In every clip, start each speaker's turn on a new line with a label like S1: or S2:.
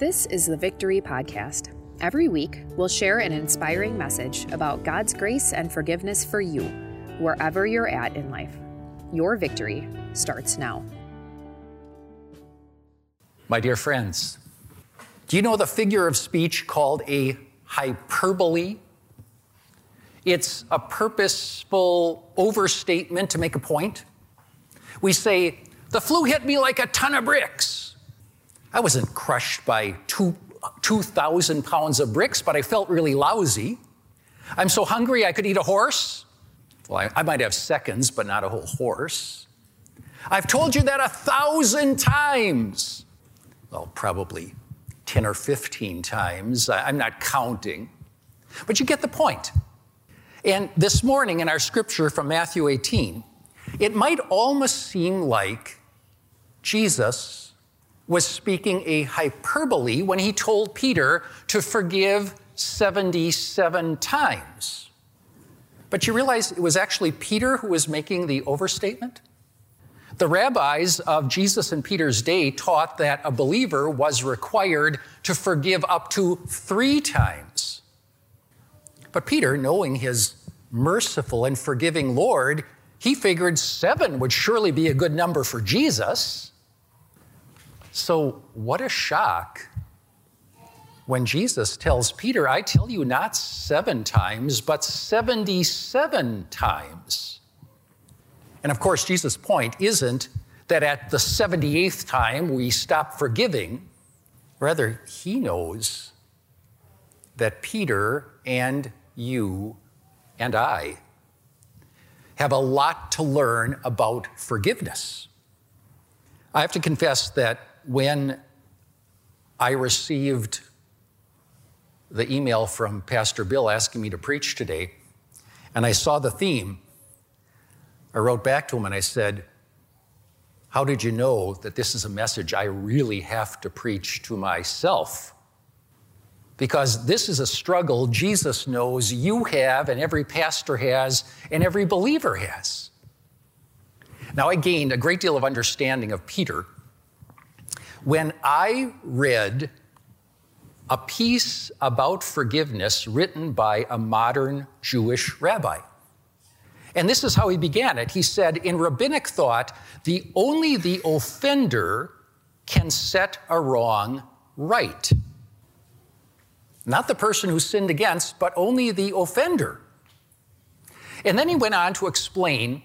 S1: This is the Victory Podcast. Every week, we'll share an inspiring message about God's grace and forgiveness for you, wherever you're at in life. Your victory starts now.
S2: My dear friends, do you know the figure of speech called a hyperbole? It's a purposeful overstatement to make a point. We say, the flu hit me like a ton of bricks. I wasn't crushed by two, 2,000 pounds of bricks, but I felt really lousy. I'm so hungry I could eat a horse. Well, I, I might have seconds, but not a whole horse. I've told you that a thousand times. Well, probably 10 or 15 times. I'm not counting. But you get the point. And this morning in our scripture from Matthew 18, it might almost seem like Jesus was speaking a hyperbole when he told Peter to forgive 77 times. But you realize it was actually Peter who was making the overstatement? The rabbis of Jesus and Peter's day taught that a believer was required to forgive up to three times. But Peter, knowing his merciful and forgiving Lord, he figured seven would surely be a good number for Jesus. So, what a shock when Jesus tells Peter, I tell you not seven times, but 77 times. And of course, Jesus' point isn't that at the 78th time we stop forgiving. Rather, he knows that Peter and you and I have a lot to learn about forgiveness. I have to confess that when I received the email from Pastor Bill asking me to preach today, and I saw the theme, I wrote back to him and I said, How did you know that this is a message I really have to preach to myself? Because this is a struggle Jesus knows you have, and every pastor has, and every believer has. Now, I gained a great deal of understanding of Peter when I read a piece about forgiveness written by a modern Jewish rabbi. And this is how he began it. He said, In rabbinic thought, the only the offender can set a wrong right. Not the person who sinned against, but only the offender. And then he went on to explain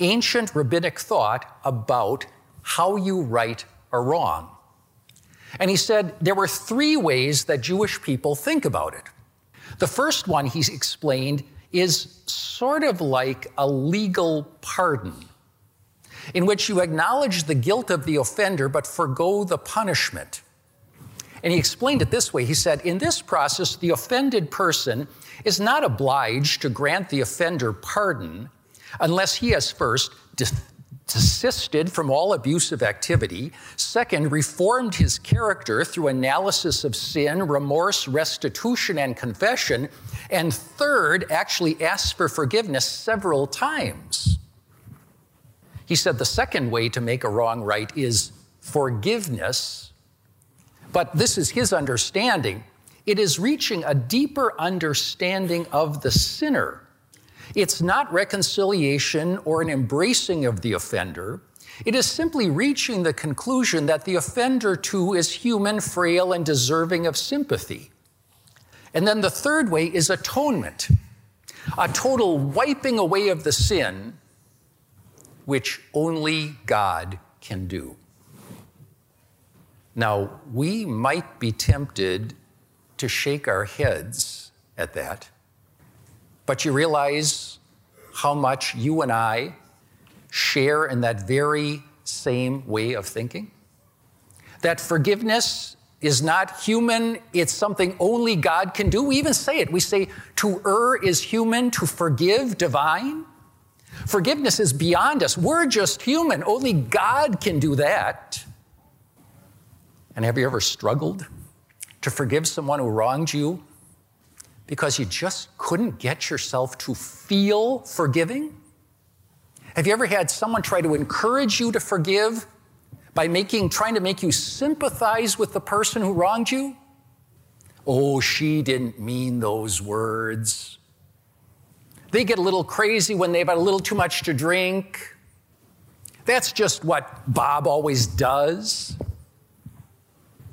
S2: ancient rabbinic thought about how you right are wrong. And he said there were three ways that Jewish people think about it. The first one, he explained, is sort of like a legal pardon, in which you acknowledge the guilt of the offender but forego the punishment. And he explained it this way He said, In this process, the offended person is not obliged to grant the offender pardon unless he has first desisted from all abusive activity. Second, reformed his character through analysis of sin, remorse, restitution, and confession. And third, actually asked for forgiveness several times. He said the second way to make a wrong right is forgiveness. But this is his understanding. It is reaching a deeper understanding of the sinner it's not reconciliation or an embracing of the offender. It is simply reaching the conclusion that the offender too is human, frail, and deserving of sympathy. And then the third way is atonement, a total wiping away of the sin which only God can do. Now, we might be tempted to shake our heads at that. But you realize how much you and I share in that very same way of thinking? That forgiveness is not human, it's something only God can do. We even say it. We say, to err is human, to forgive, divine. Forgiveness is beyond us. We're just human. Only God can do that. And have you ever struggled to forgive someone who wronged you because you just couldn't get yourself to feel forgiving? Have you ever had someone try to encourage you to forgive, by making, trying to make you sympathize with the person who wronged you. Oh, she didn't mean those words. They get a little crazy when they've had a little too much to drink. That's just what Bob always does.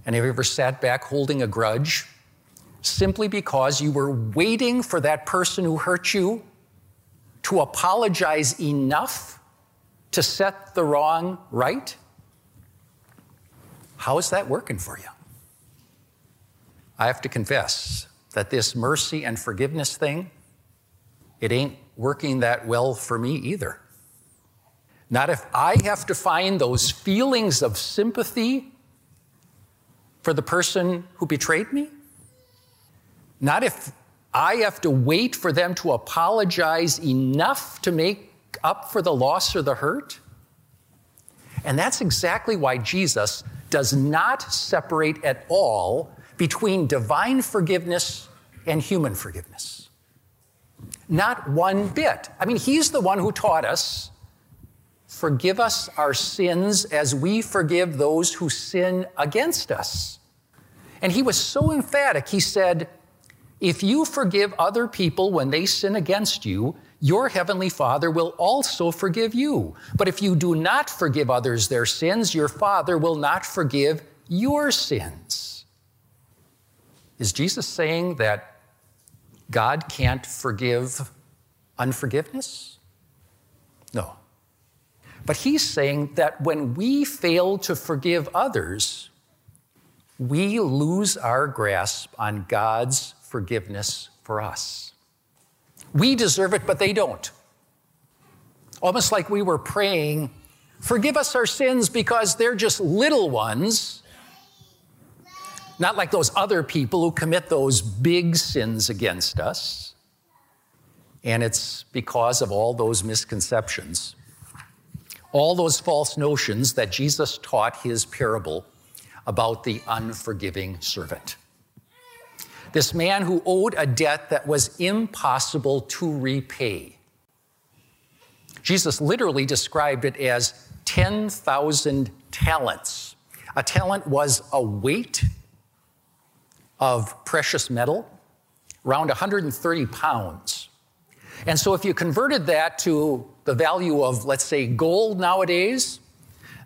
S2: And have you ever sat back holding a grudge simply because you were waiting for that person who hurt you to apologize enough to set the wrong right? How is that working for you? I have to confess that this mercy and forgiveness thing, it ain't working that well for me either. Not if I have to find those feelings of sympathy for the person who betrayed me. Not if I have to wait for them to apologize enough to make up for the loss or the hurt. And that's exactly why Jesus does not separate at all between divine forgiveness and human forgiveness. Not one bit. I mean, he's the one who taught us forgive us our sins as we forgive those who sin against us. And he was so emphatic, he said, if you forgive other people when they sin against you, your heavenly Father will also forgive you. But if you do not forgive others their sins, your Father will not forgive your sins. Is Jesus saying that God can't forgive unforgiveness? No. But he's saying that when we fail to forgive others, we lose our grasp on God's forgiveness for us. We deserve it, but they don't. Almost like we were praying, forgive us our sins because they're just little ones, not like those other people who commit those big sins against us. And it's because of all those misconceptions, all those false notions that Jesus taught his parable about the unforgiving servant. This man who owed a debt that was impossible to repay. Jesus literally described it as 10,000 talents. A talent was a weight of precious metal, around 130 pounds. And so, if you converted that to the value of, let's say, gold nowadays,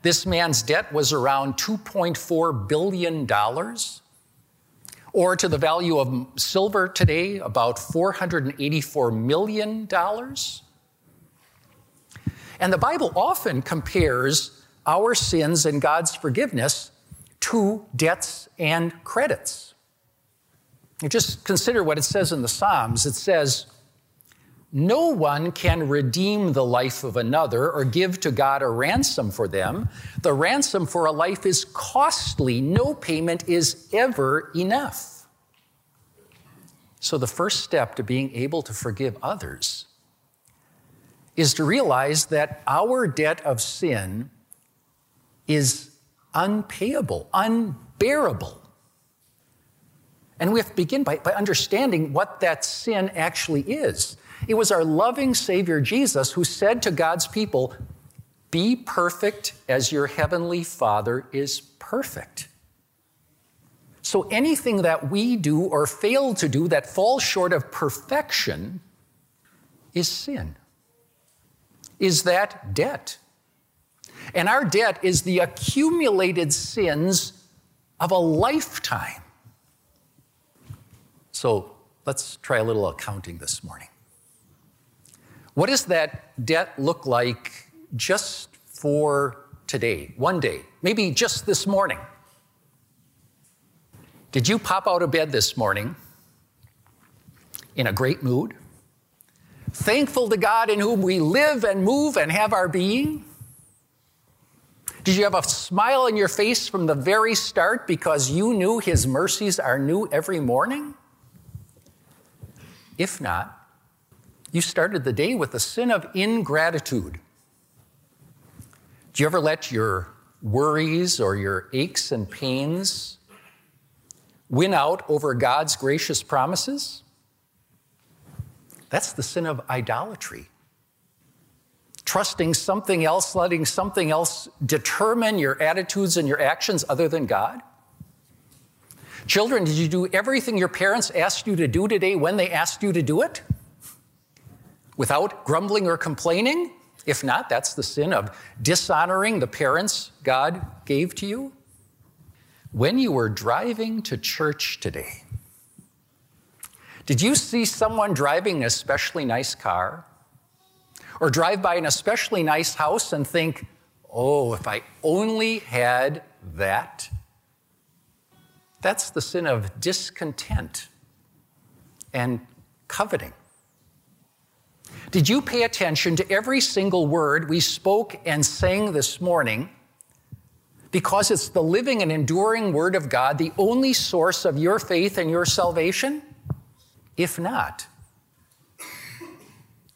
S2: this man's debt was around $2.4 billion or to the value of silver today, about $484 million. And the Bible often compares our sins and God's forgiveness to debts and credits. You just consider what it says in the Psalms. It says, no one can redeem the life of another or give to God a ransom for them. The ransom for a life is costly. No payment is ever enough. So, the first step to being able to forgive others is to realize that our debt of sin is unpayable, unbearable. And we have to begin by, by understanding what that sin actually is. It was our loving Savior Jesus who said to God's people, Be perfect as your heavenly Father is perfect. So anything that we do or fail to do that falls short of perfection is sin, is that debt. And our debt is the accumulated sins of a lifetime. So let's try a little accounting this morning. What does that debt look like just for today, one day, maybe just this morning? Did you pop out of bed this morning in a great mood? Thankful to God in whom we live and move and have our being? Did you have a smile on your face from the very start because you knew His mercies are new every morning? If not, you started the day with the sin of ingratitude. Do you ever let your worries or your aches and pains win out over God's gracious promises? That's the sin of idolatry. trusting something else, letting something else determine your attitudes and your actions other than God? Children, did you do everything your parents asked you to do today when they asked you to do it? Without grumbling or complaining? If not, that's the sin of dishonoring the parents God gave to you. When you were driving to church today, did you see someone driving an especially nice car? Or drive by an especially nice house and think, oh, if I only had that? That's the sin of discontent and coveting. Did you pay attention to every single word we spoke and sang this morning? Because it's the living and enduring Word of God, the only source of your faith and your salvation? If not,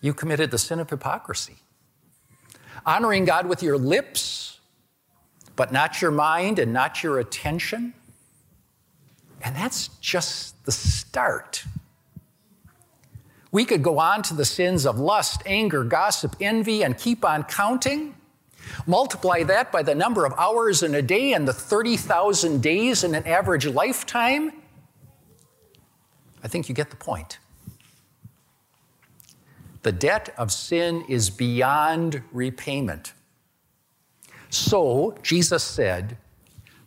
S2: you committed the sin of hypocrisy. Honoring God with your lips, but not your mind and not your attention, and that's just the start. We could go on to the sins of lust, anger, gossip, envy, and keep on counting. Multiply that by the number of hours in a day and the 30,000 days in an average lifetime. I think you get the point. The debt of sin is beyond repayment. So, Jesus said,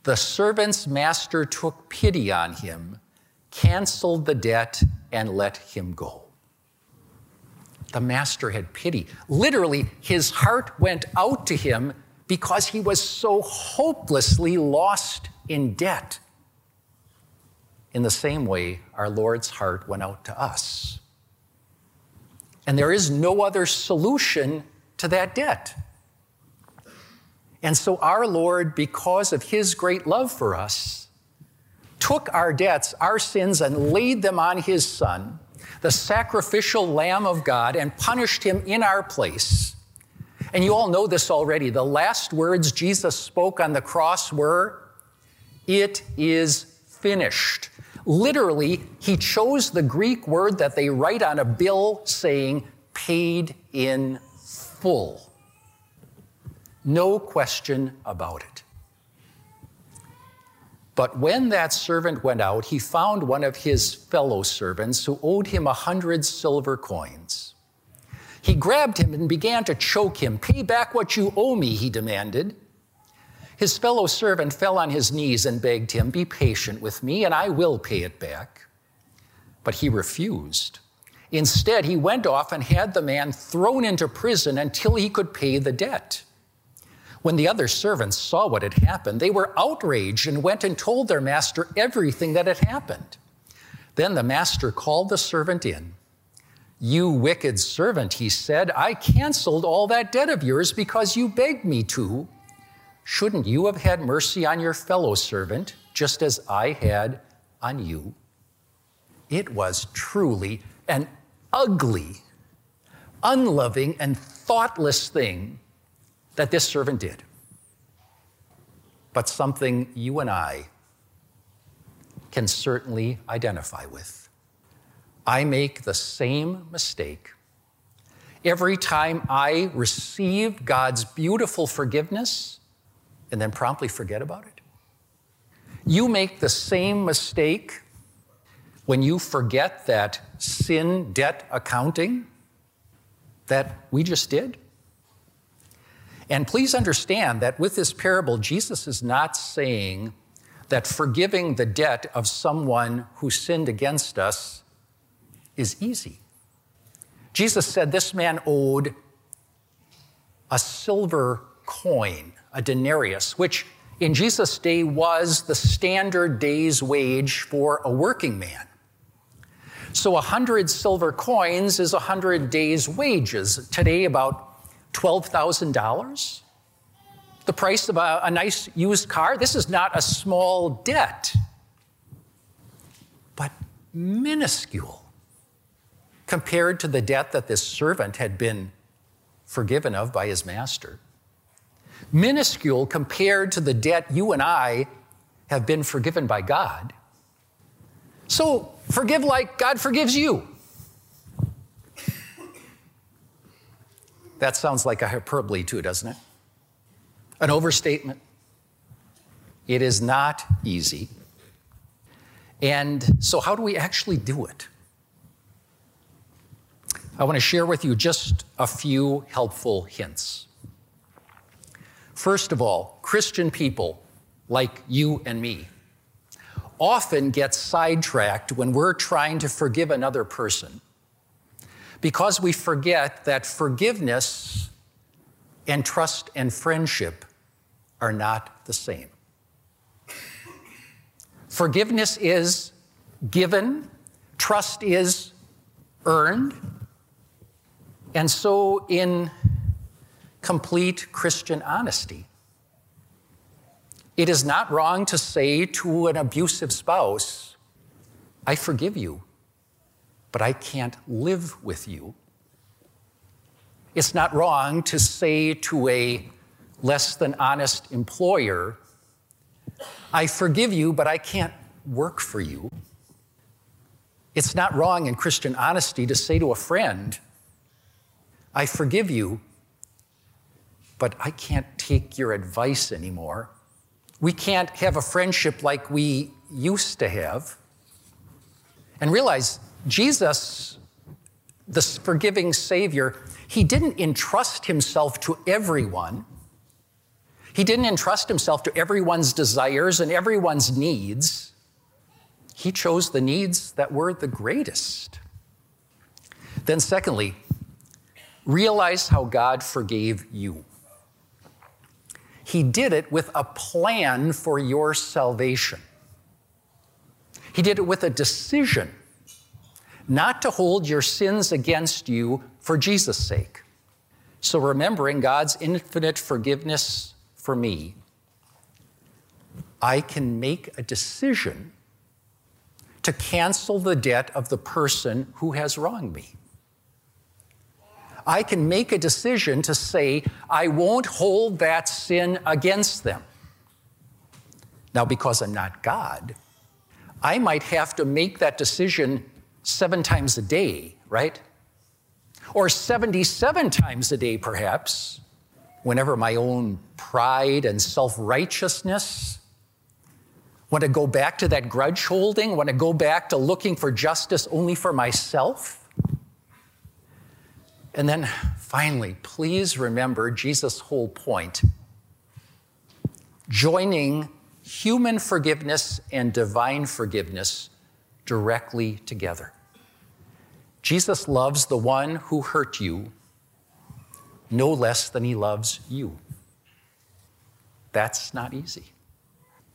S2: the servant's master took pity on him, canceled the debt, and let him go. The master had pity. Literally, his heart went out to him because he was so hopelessly lost in debt. In the same way, our Lord's heart went out to us. And there is no other solution to that debt. And so our Lord, because of his great love for us, took our debts, our sins, and laid them on his Son, the sacrificial Lamb of God, and punished him in our place. And you all know this already. The last words Jesus spoke on the cross were, It is finished. Literally, he chose the Greek word that they write on a bill saying, paid in full. No question about it. But when that servant went out, he found one of his fellow servants who owed him a hundred silver coins. He grabbed him and began to choke him. Pay back what you owe me, he demanded. His fellow servant fell on his knees and begged him, Be patient with me, and I will pay it back. But he refused. Instead, he went off and had the man thrown into prison until he could pay the debt. When the other servants saw what had happened, they were outraged and went and told their master everything that had happened. Then the master called the servant in. You wicked servant, he said, I canceled all that debt of yours because you begged me to. Shouldn't you have had mercy on your fellow servant, just as I had on you? It was truly an ugly, unloving, and thoughtless thing that this servant did, but something you and I can certainly identify with. I make the same mistake every time I receive God's beautiful forgiveness and then promptly forget about it. You make the same mistake when you forget that sin debt accounting that we just did. And please understand that with this parable, Jesus is not saying that forgiving the debt of someone who sinned against us is easy. Jesus said this man owed a silver coin, a denarius, which in Jesus' day was the standard day's wage for a working man. So a hundred silver coins is a hundred days' wages. Today, about $12,000? The price of a, a nice used car? This is not a small debt, but minuscule compared to the debt that this servant had been forgiven of by his master. Minuscule compared to the debt you and I have been forgiven by God. So forgive like God forgives you. That sounds like a hyperbole, too, doesn't it? An overstatement. It is not easy. And so, how do we actually do it? I want to share with you just a few helpful hints. First of all, Christian people like you and me often get sidetracked when we're trying to forgive another person because we forget that forgiveness and trust and friendship are not the same. Forgiveness is given, trust is earned. And so, in complete Christian honesty, it is not wrong to say to an abusive spouse, I forgive you, but I can't live with you. It's not wrong to say to a less than honest employer, I forgive you, but I can't work for you. It's not wrong in Christian honesty to say to a friend, I forgive you, but I can't take your advice anymore. We can't have a friendship like we used to have. And realize Jesus, the forgiving Savior, he didn't entrust himself to everyone. He didn't entrust himself to everyone's desires and everyone's needs. He chose the needs that were the greatest. Then, secondly, realize how God forgave you. He did it with a plan for your salvation. He did it with a decision not to hold your sins against you for Jesus' sake. So, remembering God's infinite forgiveness for me, I can make a decision to cancel the debt of the person who has wronged me. I can make a decision to say, I won't hold that sin against them. Now, because I'm not God, I might have to make that decision seven times a day, right? Or 77 times a day, perhaps whenever my own pride and self righteousness want to go back to that grudge holding, want to go back to looking for justice only for myself. And then finally, please remember Jesus' whole point joining human forgiveness and divine forgiveness directly together. Jesus loves the one who hurt you no less than he loves you. That's not easy.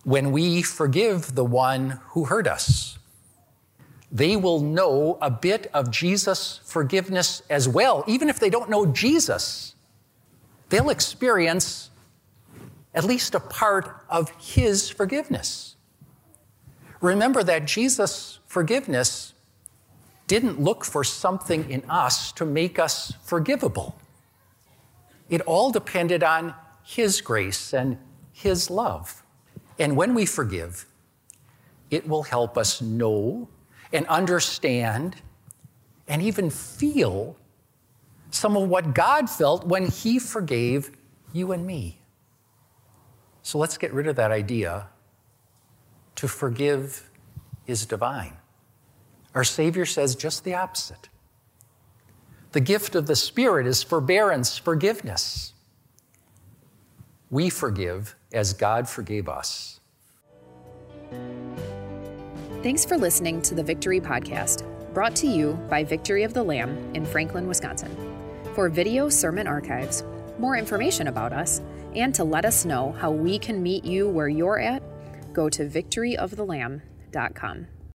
S2: When we forgive the one who hurt us, they will know a bit of Jesus' forgiveness as well. Even if they don't know Jesus, they'll experience at least a part of his forgiveness. Remember that Jesus' forgiveness didn't look for something in us to make us forgivable. It all depended on His grace and His love. And when we forgive, it will help us know and understand and even feel some of what God felt when He forgave you and me. So let's get rid of that idea to forgive is divine. Our Savior says just the opposite. The gift of the Spirit is forbearance, forgiveness. We forgive as God forgave us.
S1: Thanks for listening to the Victory Podcast, brought to you by Victory of the Lamb in Franklin, Wisconsin. For video sermon archives, more information about us, and to let us know how we can meet you where you're at, go to victoryofthelamb.com.